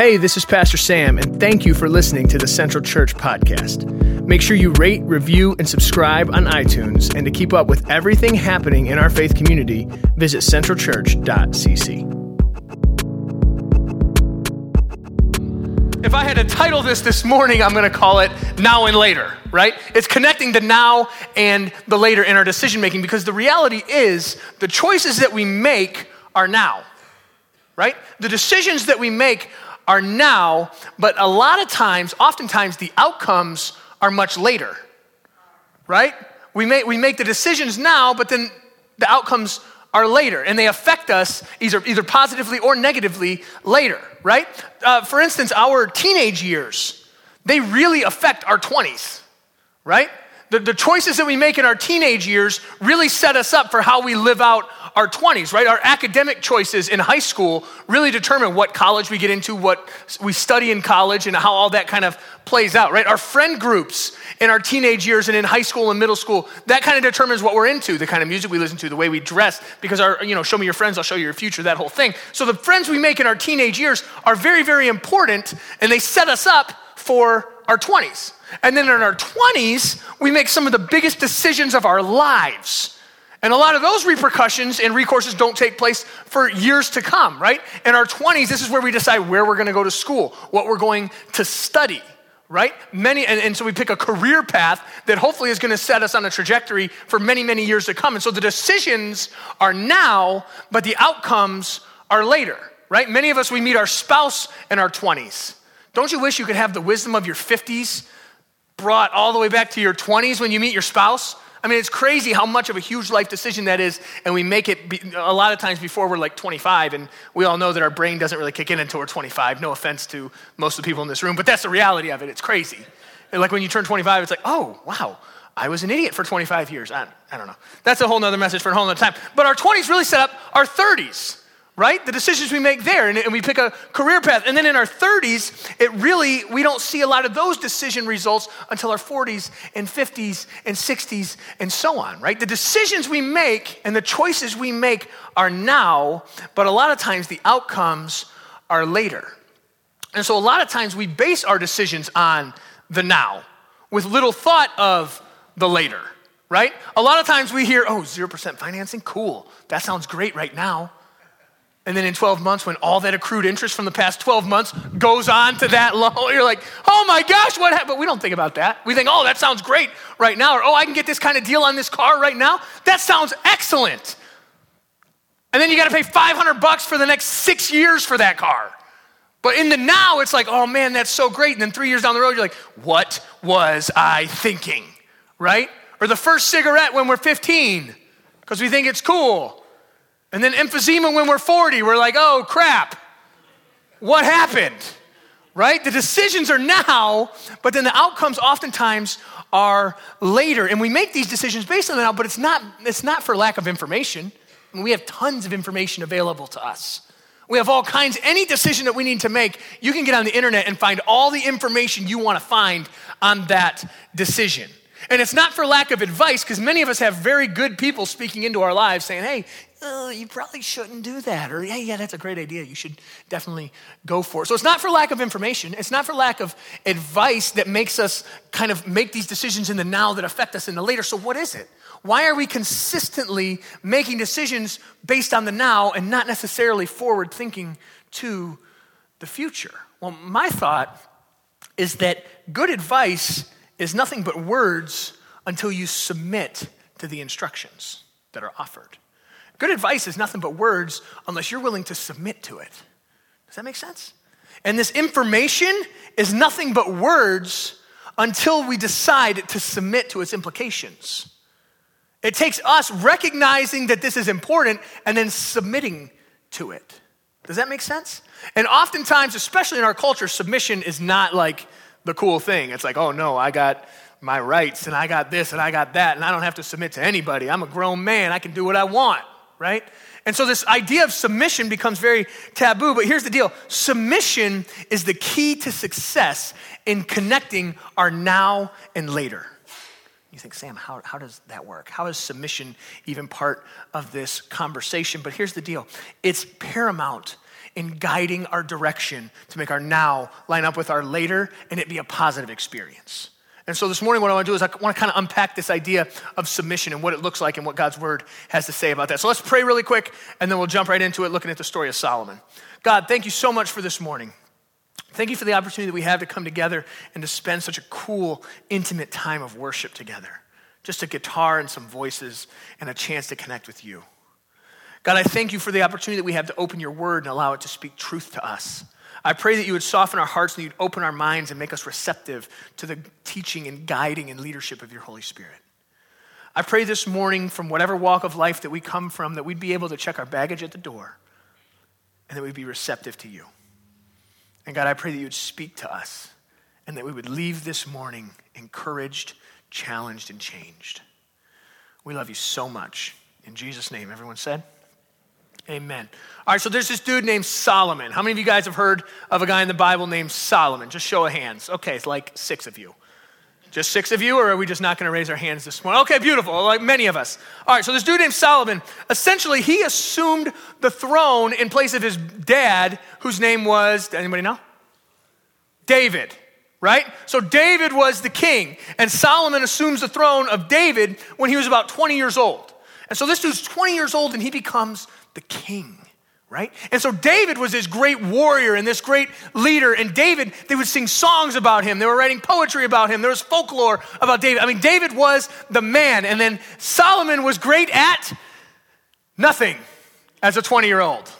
Hey, this is Pastor Sam, and thank you for listening to the Central Church podcast. Make sure you rate, review, and subscribe on iTunes. And to keep up with everything happening in our faith community, visit centralchurch.cc. If I had to title this this morning, I'm going to call it Now and Later, right? It's connecting the now and the later in our decision making because the reality is the choices that we make are now, right? The decisions that we make are now, but a lot of times, oftentimes, the outcomes are much later, right? We make, we make the decisions now, but then the outcomes are later, and they affect us either, either positively or negatively later, right? Uh, for instance, our teenage years, they really affect our 20s, right? The, the choices that we make in our teenage years really set us up for how we live out our 20s, right? Our academic choices in high school really determine what college we get into, what we study in college, and how all that kind of plays out, right? Our friend groups in our teenage years and in high school and middle school, that kind of determines what we're into, the kind of music we listen to, the way we dress, because our, you know, show me your friends, I'll show you your future, that whole thing. So the friends we make in our teenage years are very, very important, and they set us up for our 20s. And then in our 20s, we make some of the biggest decisions of our lives. And a lot of those repercussions and recourses don't take place for years to come, right? In our 20s, this is where we decide where we're going to go to school, what we're going to study, right? Many, and, and so we pick a career path that hopefully is going to set us on a trajectory for many, many years to come. And so the decisions are now, but the outcomes are later, right? Many of us, we meet our spouse in our 20s. Don't you wish you could have the wisdom of your 50s brought all the way back to your 20s when you meet your spouse? I mean, it's crazy how much of a huge life decision that is, and we make it be, a lot of times before we're like 25, and we all know that our brain doesn't really kick in until we're 25. No offense to most of the people in this room, but that's the reality of it. It's crazy. And like when you turn 25, it's like, oh, wow, I was an idiot for 25 years. I, I don't know. That's a whole nother message for a whole nother time. But our 20s really set up our 30s right? The decisions we make there, and, and, we pick a career path. And then in our 30s, it really, we don't see a lot of those decision results until our 40s and 50s and 60s and so on, right? The decisions we make and the choices we make are now, but a lot of times the outcomes are later. And so a lot of times we base our decisions on the now with little thought of the later, right? A lot of times we hear, oh, 0% financing, cool. That sounds great right now. And then in 12 months, when all that accrued interest from the past 12 months goes on to that loan, you're like, oh my gosh, what happened? But we don't think about that. We think, oh, that sounds great right now. Or, oh, I can get this kind of deal on this car right now. That sounds excellent. And then you got to pay 500 bucks for the next six years for that car. But in the now, it's like, oh man, that's so great. And then three years down the road, you're like, what was I thinking? Right? Or the first cigarette when we're 15, because we think it's cool. And then emphysema when we're 40, we're like, oh crap, what happened? Right? The decisions are now, but then the outcomes oftentimes are later. And we make these decisions based on the now, but it's not, it's not for lack of information. I mean, we have tons of information available to us. We have all kinds, any decision that we need to make, you can get on the internet and find all the information you want to find on that decision. And it's not for lack of advice, because many of us have very good people speaking into our lives saying, hey, oh, you probably shouldn't do that. Or, yeah, yeah, that's a great idea. You should definitely go for it. So it's not for lack of information. It's not for lack of advice that makes us kind of make these decisions in the now that affect us in the later. So what is it? Why are we consistently making decisions based on the now and not necessarily forward thinking to the future? Well, my thought is that good advice is nothing but words until you submit to the instructions that are offered. Good advice is nothing but words unless you're willing to submit to it. Does that make sense? And this information is nothing but words until we decide to submit to its implications. It takes us recognizing that this is important and then submitting to it. Does that make sense? And oftentimes, especially in our culture, submission is not like the cool thing. It's like, oh no, I got my rights and I got this and I got that and I don't have to submit to anybody. I'm a grown man, I can do what I want right? And so this idea of submission becomes very taboo. But here's the deal submission is the key to success in connecting our now and later. You think, Sam, how, how does that work? How is submission even part of this conversation? But here's the deal it's paramount in guiding our direction to make our now line up with our later and it be a positive experience. And so this morning, what I want to do is I want to kind of unpack this idea of submission and what it looks like and what God's word has to say about that. So let's pray really quick and then we'll jump right into it looking at the story of Solomon. God, thank you so much for this morning. Thank you for the opportunity that we have to come together and to spend such a cool, intimate time of worship together. Just a guitar and some voices and a chance to connect with you. God, I thank you for the opportunity that we have to open your word and allow it to speak truth to us. I pray that you would soften our hearts and you'd open our minds and make us receptive to the teaching and guiding and leadership of your Holy Spirit. I pray this morning, from whatever walk of life that we come from, that we'd be able to check our baggage at the door and that we'd be receptive to you. And God, I pray that you would speak to us and that we would leave this morning encouraged, challenged, and changed. We love you so much. In Jesus' name, everyone said, Amen. All right, so there's this dude named Solomon. How many of you guys have heard of a guy in the Bible named Solomon? Just show of hands. Okay, it's like six of you. Just six of you, or are we just not going to raise our hands this morning? Okay, beautiful, like many of us. All right, so this dude named Solomon, essentially, he assumed the throne in place of his dad, whose name was, anybody know? David, right? So David was the king, and Solomon assumes the throne of David when he was about 20 years old. And so this dude's 20 years old, and he becomes the king right? And so David was this great warrior and this great leader. And David, they would sing songs about him. They were writing poetry about him. There was folklore about David. I mean, David was the man. And then Solomon was great at nothing as a 20 year old,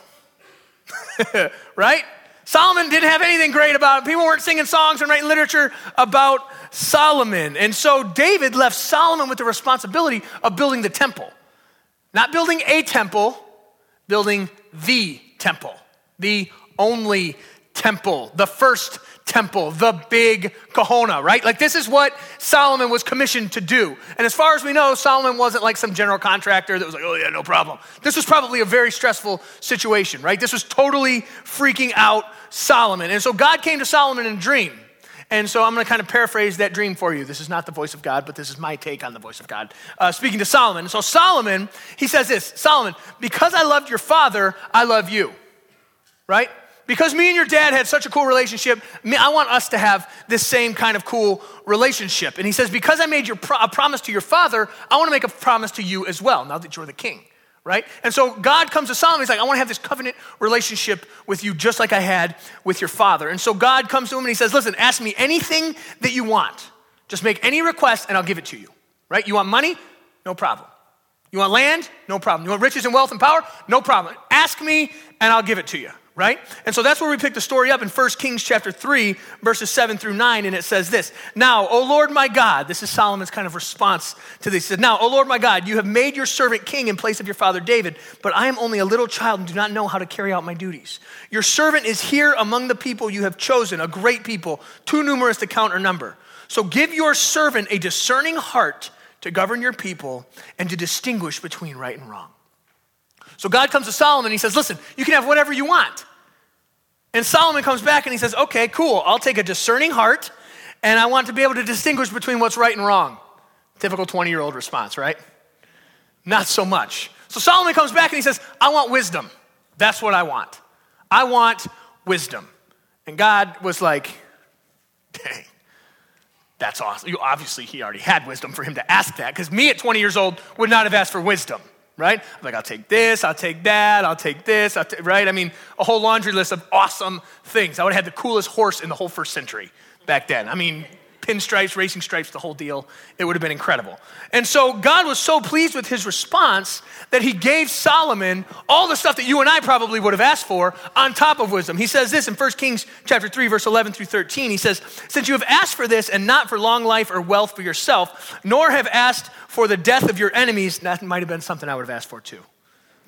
right? Solomon didn't have anything great about him. People weren't singing songs and writing literature about Solomon. And so David left Solomon with the responsibility of building the temple. Not building a temple, building the temple, the only temple, the first temple, the big kahuna, right? Like this is what Solomon was commissioned to do. And as far as we know, Solomon wasn't like some general contractor that was like, oh yeah, no problem. This was probably a very stressful situation, right? This was totally freaking out Solomon. And so God came to Solomon in a dream. And so I'm going to kind of paraphrase that dream for you. This is not the voice of God, but this is my take on the voice of God. Uh, speaking to Solomon. So Solomon, he says this Solomon, because I loved your father, I love you. Right? Because me and your dad had such a cool relationship, I want us to have this same kind of cool relationship. And he says, Because I made your pro- a promise to your father, I want to make a promise to you as well, now that you're the king right? And so God comes to Solomon. He's like, I want to have this covenant relationship with you just like I had with your father. And so God comes to him and he says, Listen, ask me anything that you want. Just make any request and I'll give it to you, right? You want money? No problem. You want land? No problem. You want riches and wealth and power? No problem. Ask me and I'll give it to you right? And so that's where we pick the story up in 1 Kings chapter 3, verses 7 through 9, and it says this Now, O Lord my God, this is Solomon's kind of response to this. He said, Now, O Lord my God, you have made your servant king in place of your father David, but I am only a little child and do not know how to carry out my duties. Your servant is here among the people you have chosen, a great people, too numerous to count or number. So give your servant a discerning heart to govern your people and to distinguish between right and wrong. So God comes to Solomon and he says, Listen, you can have whatever you want. And Solomon comes back and he says, Okay, cool. I'll take a discerning heart and I want to be able to distinguish between what's right and wrong. Typical 20 year old response, right? Not so much. So Solomon comes back and he says, I want wisdom. That's what I want. I want wisdom. And God was like, Dang, that's awesome. Obviously, he already had wisdom for him to ask that because me at 20 years old would not have asked for wisdom right? I'm like, I'll take this, I'll take that, I'll take this, I'll t-, right? I mean, a whole laundry list of awesome things. I would have had the coolest horse in the whole first century back then. I mean, pinstripes, racing stripes, the whole deal. It would have been incredible. And so God was so pleased with his response that he gave Solomon all the stuff that you and I probably would have asked for on top of wisdom. He says this in 1 Kings chapter 3 verse 11 through 13. He says, "Since you have asked for this and not for long life or wealth for yourself, nor have asked for the death of your enemies, that might have been something I would have asked for too."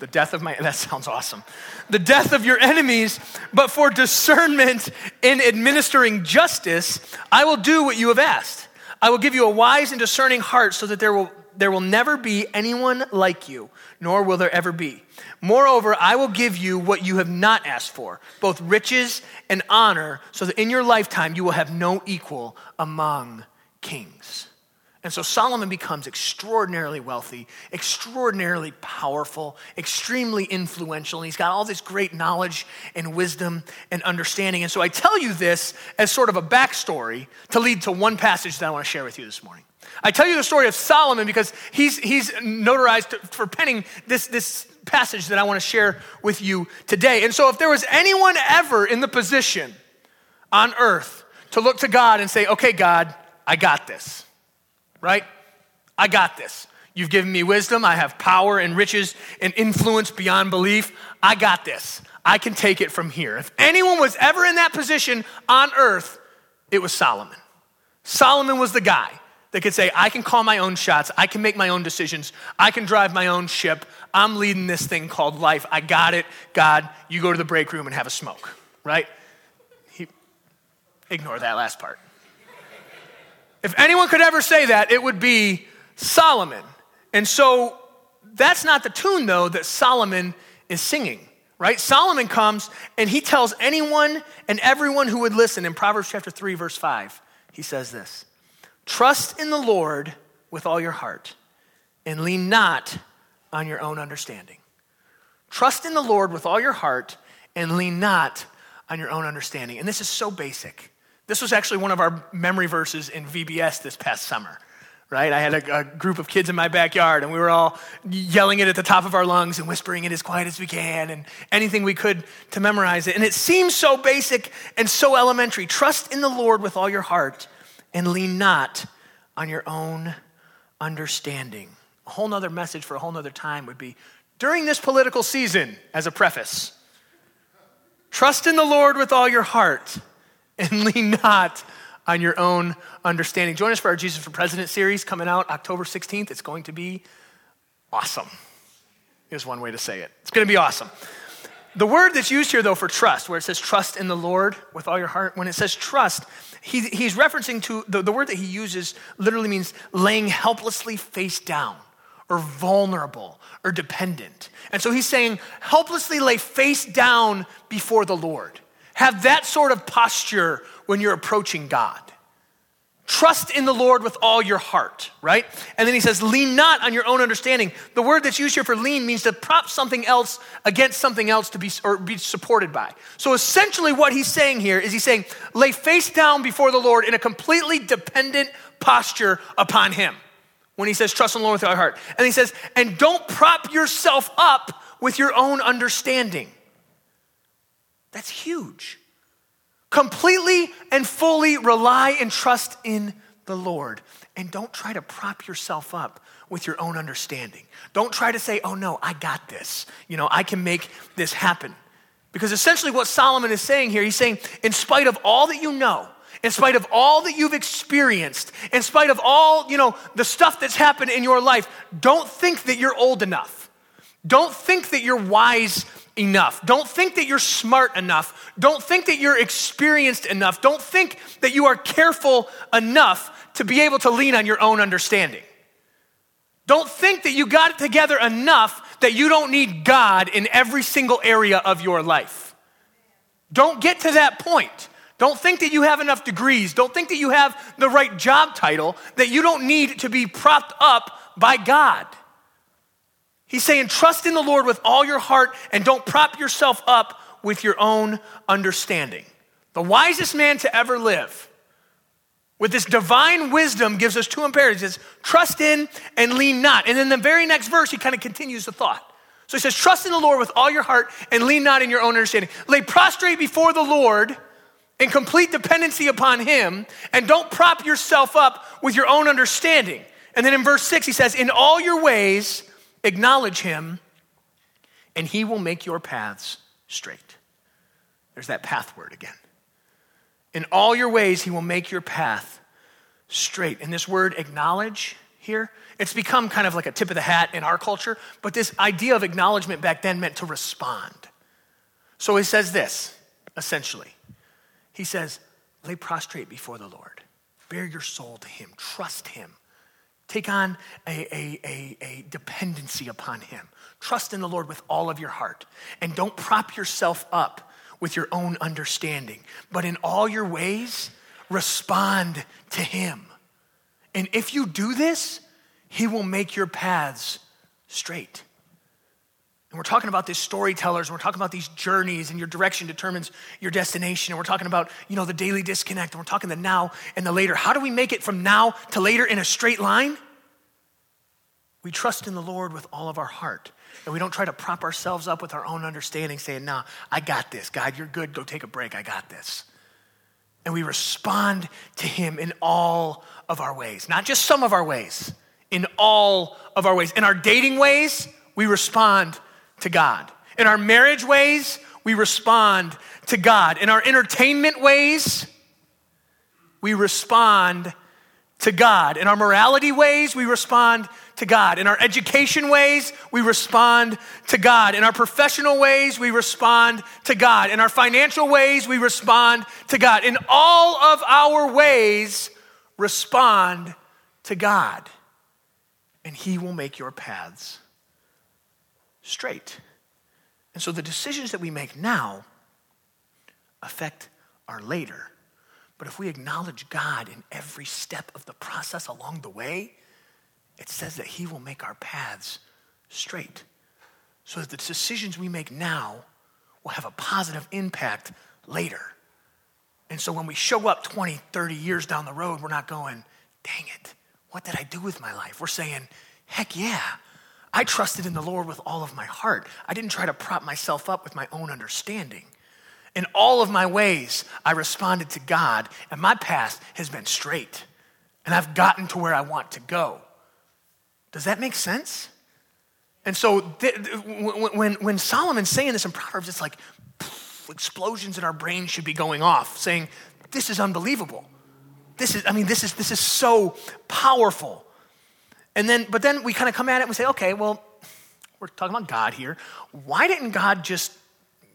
The death of my, that sounds awesome. The death of your enemies, but for discernment in administering justice, I will do what you have asked. I will give you a wise and discerning heart so that there will, there will never be anyone like you, nor will there ever be. Moreover, I will give you what you have not asked for, both riches and honor, so that in your lifetime you will have no equal among kings. And so Solomon becomes extraordinarily wealthy, extraordinarily powerful, extremely influential, and he's got all this great knowledge and wisdom and understanding. And so I tell you this as sort of a backstory to lead to one passage that I want to share with you this morning. I tell you the story of Solomon because he's, he's notarized for penning this, this passage that I want to share with you today. And so if there was anyone ever in the position on earth to look to God and say, okay, God, I got this right? I got this. You've given me wisdom. I have power and riches and influence beyond belief. I got this. I can take it from here. If anyone was ever in that position on earth, it was Solomon. Solomon was the guy that could say, I can call my own shots. I can make my own decisions. I can drive my own ship. I'm leading this thing called life. I got it. God, you go to the break room and have a smoke, right? He, ignore that last part. If anyone could ever say that, it would be Solomon. And so that's not the tune, though, that Solomon is singing, right? Solomon comes and he tells anyone and everyone who would listen in Proverbs chapter 3, verse 5, he says this Trust in the Lord with all your heart and lean not on your own understanding. Trust in the Lord with all your heart and lean not on your own understanding. And this is so basic. This was actually one of our memory verses in VBS this past summer, right? I had a, a, group of kids in my backyard, and we were all yelling it at the top of our lungs and whispering it as quiet as we can and anything we could to memorize it. And it seems so basic and so elementary. Trust in the Lord with all your heart and lean not on your own understanding. A whole nother message for a whole nother time would be during this political season, as a preface, trust in the Lord with all your heart and lean not on your own understanding. Join us for our Jesus for President series coming out October 16th. It's going to be awesome. Here's one way to say it it's going to be awesome. The word that's used here, though, for trust, where it says trust in the Lord with all your heart, when it says trust, he, he's referencing to the, the word that he uses literally means laying helplessly face down or vulnerable or dependent. And so he's saying, helplessly lay face down before the Lord. Have that sort of posture when you're approaching God. Trust in the Lord with all your heart, right? And then he says, lean not on your own understanding. The word that's used here for lean means to prop something else against something else to be or be supported by. So essentially what he's saying here is he's saying, lay face down before the Lord in a completely dependent posture upon him. When he says, trust in the Lord with all your heart. And he says, and don't prop yourself up with your own understanding. That's huge. Completely and fully rely and trust in the Lord. And don't try to prop yourself up with your own understanding. Don't try to say, oh no, I got this. You know, I can make this happen. Because essentially, what Solomon is saying here, he's saying, in spite of all that you know, in spite of all that you've experienced, in spite of all, you know, the stuff that's happened in your life, don't think that you're old enough. Don't think that you're wise enough. Don't think that you're smart enough. Don't think that you're experienced enough. Don't think that you are careful enough to be able to lean on your own understanding. Don't think that you got it together enough that you don't need God in every single area of your life. Don't get to that point. Don't think that you have enough degrees. Don't think that you have the right job title, that you don't need to be propped up by God. He's saying, trust in the Lord with all your heart and don't prop yourself up with your own understanding. The wisest man to ever live, with this divine wisdom, gives us two imperatives. Trust in and lean not. And in the very next verse, he kind of continues the thought. So he says, trust in the Lord with all your heart and lean not in your own understanding. Lay prostrate before the Lord in complete dependency upon him and don't prop yourself up with your own understanding. And then in verse six, he says, in all your ways, Acknowledge him, and he will make your paths straight. There's that path word again. In all your ways, he will make your path straight. And this word acknowledge here, it's become kind of like a tip of the hat in our culture, but this idea of acknowledgement back then meant to respond. So he says this, essentially. He says, lay prostrate before the Lord, bare your soul to him, trust him. Take on a, a, a, a, dependency upon Him. Trust in the Lord with all of your heart. And don't prop yourself up with your own understanding, but in all your ways, respond to Him. And if you do this, He will make your paths straight. And we're talking about these storytellers, and we're talking about these journeys, and your direction determines your destination. And we're talking about, you know, the daily disconnect, and we're talking the now and the later. How do we make it from now to later in a straight line? We trust in the Lord with all of our heart. And we don't try to prop ourselves up with our own understanding, saying, nah, I got this. God, you're good. Go take a break. I got this. And we respond to Him in all of our ways, not just some of our ways, in all of our ways. In our dating ways, we respond to God. In our marriage ways, we respond to God. In our entertainment ways, we respond to God. In our morality ways, we respond to God. In our education ways, we respond to God. In our professional ways, we respond to God. In our financial ways, we respond to God. In all of our ways, respond to God. And He will make your paths straight. And so the decisions that we make now affect our later. But if we acknowledge God in every step of the process along the way, it says that He will make our paths straight. So that the decisions we make now will have a positive impact later. And so when we show up 20, 30 years down the road, we're not going, dang it, what did I do with my life? We're saying, heck yeah, I trusted in the Lord with all of my heart. I didn't try to prop myself up with my own understanding. In all of my ways, I responded to God, and my path has been straight. And I've gotten to where I want to go. Does that make sense? And so th- when, when Solomon's saying this in Proverbs, it's like poof, explosions in our brains should be going off, saying, This is unbelievable. This is, I mean, this is, this is so powerful. And then, but then we kind of come at it and we say, okay, well, we're talking about God here. Why didn't God just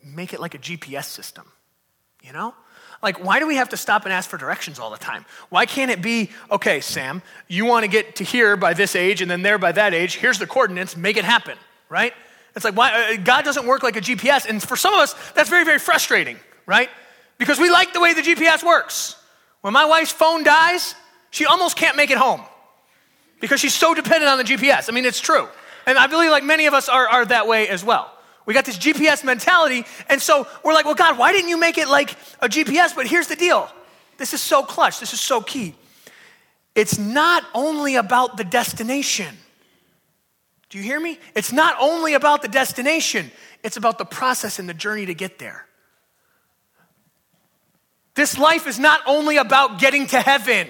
make it like a GPS system? You know? Like, why do we have to stop and ask for directions all the time? Why can't it be, okay, Sam, you want to get to here by this age and then there by that age, here's the coordinates, make it happen, right? It's like, why, uh, God doesn't work like a GPS. And for some of us, that's very, very frustrating, right? Because we like the way the GPS works. When my wife's phone dies, she almost can't make it home because she's so dependent on the GPS. I mean, it's true. And I believe like many of us are, are that way as well. We got this GPS mentality, and so we're like, well, God, why didn't you make it like a GPS? But here's the deal this is so clutch, this is so key. It's not only about the destination. Do you hear me? It's not only about the destination, it's about the process and the journey to get there. This life is not only about getting to heaven.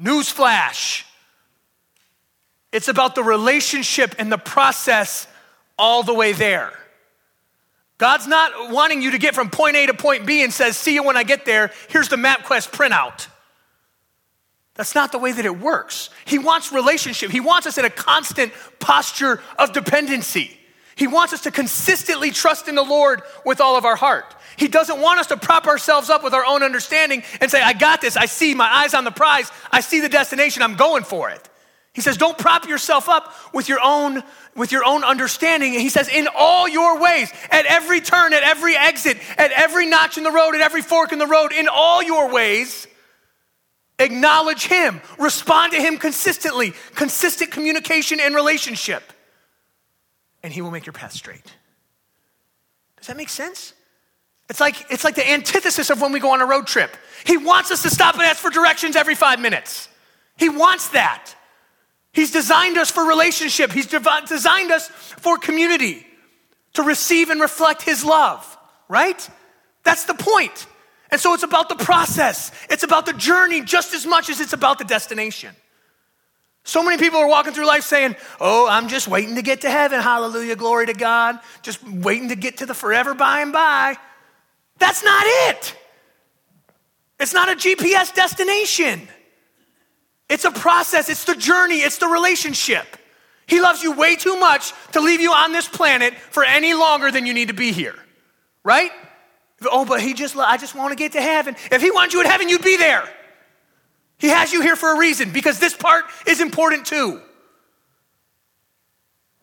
Newsflash. It's about the relationship and the process all the way there. God's not wanting you to get from point A to point B and says, See you when I get there. Here's the MapQuest printout. That's not the way that it works. He wants relationship. He wants us in a constant posture of dependency. He wants us to consistently trust in the Lord with all of our heart. He doesn't want us to prop ourselves up with our own understanding and say, I got this. I see my eyes on the prize. I see the destination. I'm going for it. He says, don't prop yourself up with your own with your own understanding. And he says, in all your ways, at every turn, at every exit, at every notch in the road, at every fork in the road, in all your ways, acknowledge him, respond to him consistently, consistent communication and relationship, and he will make your path straight. Does that make sense? It's like, it's like the antithesis of when we go on a road trip. He wants us to stop and ask for directions every five minutes. He wants that. He's designed us for relationship, He's designed us for community, to receive and reflect His love, right? That's the point. And so it's about the process, it's about the journey just as much as it's about the destination. So many people are walking through life saying, Oh, I'm just waiting to get to heaven. Hallelujah, glory to God. Just waiting to get to the forever by and by. That's not it. It's not a GPS destination. It's a process, it's the journey, it's the relationship. He loves you way too much to leave you on this planet for any longer than you need to be here, right? Oh, but he just, I just want to get to heaven. If he wants you in heaven, you'd be there. He has you here for a reason because this part is important too.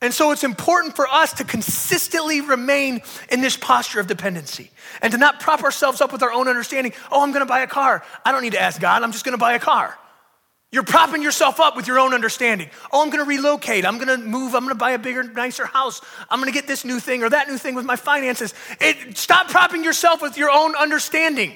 And so it's important for us to consistently remain in this posture of dependency and to not prop ourselves up with our own understanding. Oh, I'm going to buy a car. I don't need to ask God. I'm just going to buy a car. You're propping yourself up with your own understanding. Oh, I'm going to relocate. I'm going to move. I'm going to buy a bigger, nicer house. I'm going to get this new thing or that new thing with my finances. It, stop propping yourself with your own understanding.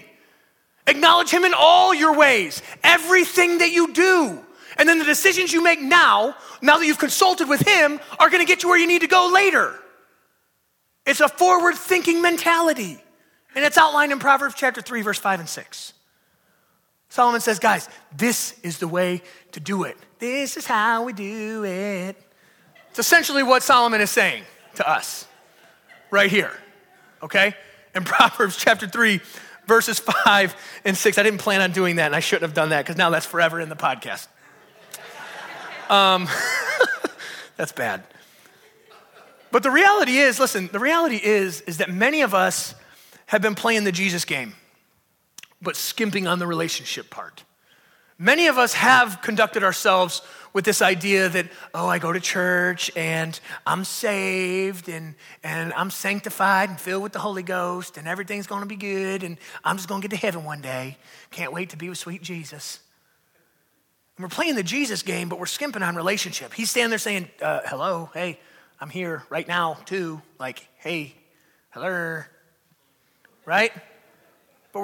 Acknowledge Him in all your ways, everything that you do. And then the decisions you make now, now that you've consulted with Him, are going to get you where you need to go later. It's a forward thinking mentality. And it's outlined in Proverbs chapter 3, verse 5 and 6. Solomon says, guys, this is the way to do it. This is how we do it. It's essentially what Solomon is saying to us right here, okay? In Proverbs chapter 3, verses 5 and 6. I didn't plan on doing that, and I shouldn't have done that because now that's forever in the podcast. Um, that's bad. But the reality is, listen, the reality is, is that many of us have been playing the Jesus game but skimping on the relationship part. Many of us have conducted ourselves with this idea that, oh, I go to church and I'm saved and, and I'm sanctified and filled with the Holy Ghost and everything's going to be good and I'm just going to get to heaven one day. Can't wait to be with sweet Jesus. And we're playing the Jesus game, but we're skimping on relationship. He's standing there saying, uh, hello, hey, I'm here right now too. Like, hey, hello, right?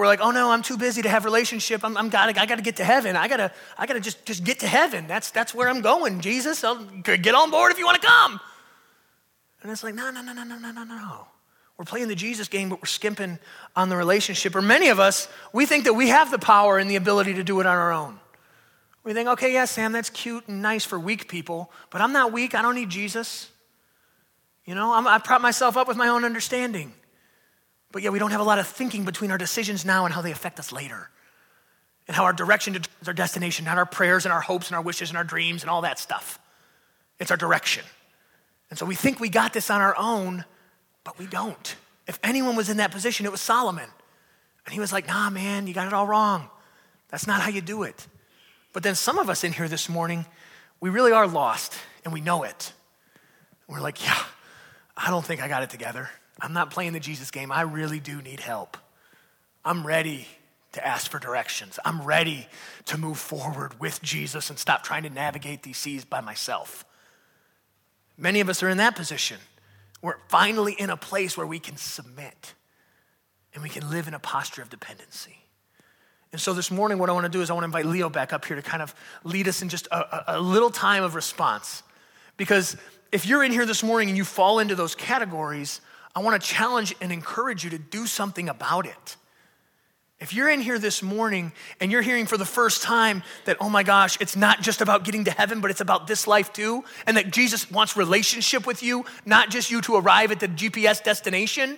We're like, oh no, I'm too busy to have relationship. I'm, I'm gotta, I gotta get to heaven. I gotta, I gotta just, just get to heaven. That's, that's where I'm going. Jesus, I'll get on board if you want to come. And it's like, no, no, no, no, no, no, no, no. We're playing the Jesus game, but we're skimping on the relationship. Or many of us, we think that we have the power and the ability to do it on our own. We think, okay, yeah, Sam, that's cute and nice for weak people, but I'm not weak. I don't need Jesus. You know, I'm, I prop myself up with my own understanding. But yet we don't have a lot of thinking between our decisions now and how they affect us later. And how our direction determines our destination, not our prayers and our hopes and our wishes and our dreams and all that stuff. It's our direction. And so we think we got this on our own, but we don't. If anyone was in that position, it was Solomon. And he was like, nah, man, you got it all wrong. That's not how you do it. But then some of us in here this morning, we really are lost and we know it. We're like, yeah, I don't think I got it together. I'm not playing the Jesus game. I really do need help. I'm ready to ask for directions. I'm ready to move forward with Jesus and stop trying to navigate these seas by myself. Many of us are in that position. We're finally in a place where we can submit and we can live in a posture of dependency. And so this morning, what I want to do is I want to invite Leo back up here to kind of lead us in just a, a, little time of response. Because if you're in here this morning and you fall into those categories, I want to challenge and encourage you to do something about it. If you're in here this morning and you're hearing for the first time that, oh my gosh, it's not just about getting to heaven, but it's about this life too, and that Jesus wants relationship with you, not just you to arrive at the GPS destination,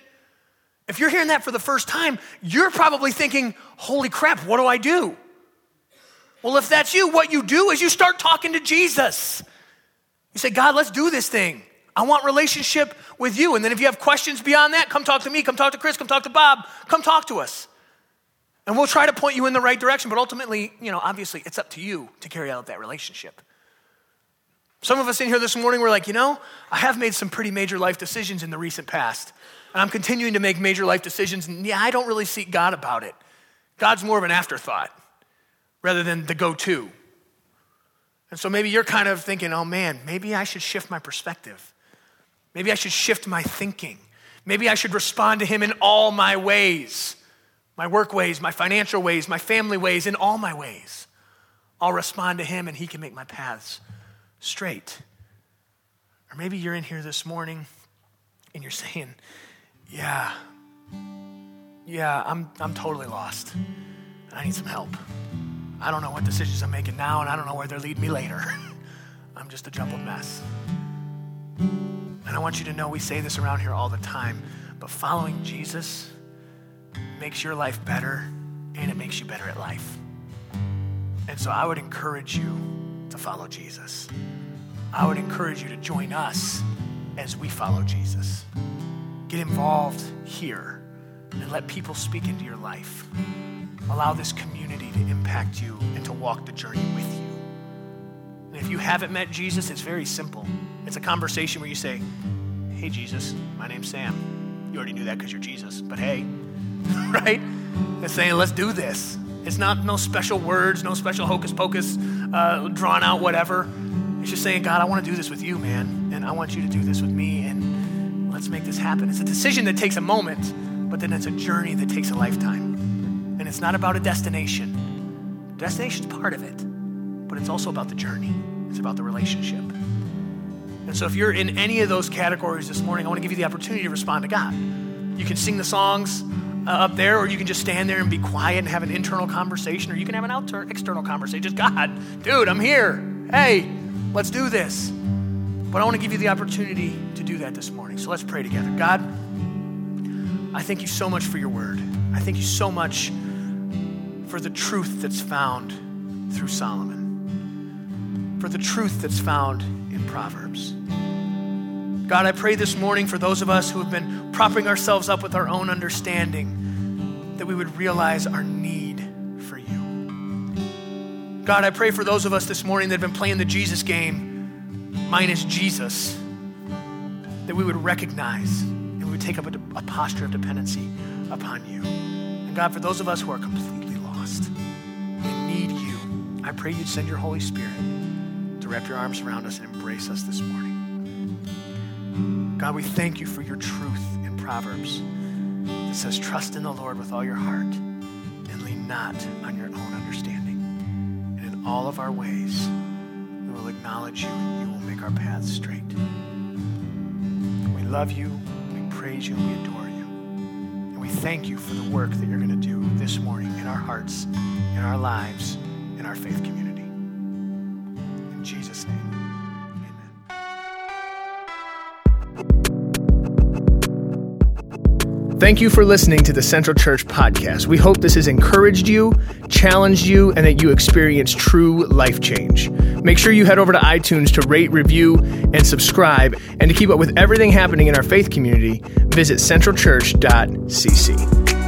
if you're hearing that for the first time, you're probably thinking, holy crap, what do I do? Well, if that's you, what you do is you start talking to Jesus. You say, God, let's do this thing. I want relationship with you. And then if you have questions beyond that, come talk to me, come talk to Chris, come talk to Bob, come talk to us. And we'll try to point you in the right direction. But ultimately, you know, obviously, it's up to you to carry out that relationship. Some of us in here this morning were like, you know, I have made some pretty major life decisions in the recent past. And I'm continuing to make major life decisions. And yeah, I don't really seek God about it. God's more of an afterthought rather than the go to. And so maybe you're kind of thinking, oh man, maybe I should shift my perspective. Maybe I should shift my thinking. Maybe I should respond to him in all my ways my work ways, my financial ways, my family ways, in all my ways. I'll respond to him and he can make my paths straight. Or maybe you're in here this morning and you're saying, Yeah, yeah, I'm, I'm totally lost. I need some help. I don't know what decisions I'm making now, and I don't know where they'll lead me later. I'm just a jumbled mess. And I want you to know we say this around here all the time, but following Jesus makes your life better and it makes you better at life. And so I would encourage you to follow Jesus. I would encourage you to join us as we follow Jesus. Get involved here and let people speak into your life. Allow this community to impact you and to walk the journey with you. And if you haven't met Jesus, it's very simple. It's a conversation where you say, Hey, Jesus, my name's Sam. You already knew that because you're Jesus, but hey, right? It's saying, Let's do this. It's not no special words, no special hocus pocus. uh, drawn out whatever. It's just saying, God, I want to do this with you, man. And I want you to do this with me. And let's make this happen. It's a decision that takes a moment, but then it's a journey that takes a lifetime. And it's not about a destination. Destination's part of it, but it's also about the journey. It's about the relationship. And so if you're in any of those categories this morning, I want to give you the opportunity to respond to God. You can sing the songs uh, up there, or you can just stand there and be quiet and have an internal conversation, or you can have an outer, external conversation. Just God, dude, I'm here. Hey, let's do this. But I want to give you the opportunity to do that this morning. So let's pray together. God, I thank you so much for your word. I thank you so much for the truth that's found through Solomon, for the truth that's found in Proverbs. God, I pray this morning for those of us who have been propping ourselves up with our own understanding that we would realize our need for you. God, I pray for those of us this morning that have been playing the Jesus game, minus Jesus, that we would recognize and we would take up a, a posture of dependency upon you. And God, for those of us who are completely lost and need you, I pray you'd send your Holy Spirit to wrap your arms around us and embrace us this morning. God, we thank you for your truth in Proverbs that says, Trust in the Lord with all your heart and lean not on your own understanding. And in all of our ways, we will acknowledge you and you will make our paths straight. We love you, we praise you, we adore you. And we thank you for the work that you're going to do this morning in our hearts, in our lives, in our faith community. Name. Thank you for listening to the Central Church podcast. We hope this has encouraged you, challenged you, and that you experience true life change. Make sure you head over to iTunes to rate, review, and subscribe. And to keep up with everything happening in our faith community, visit centralchurch.cc.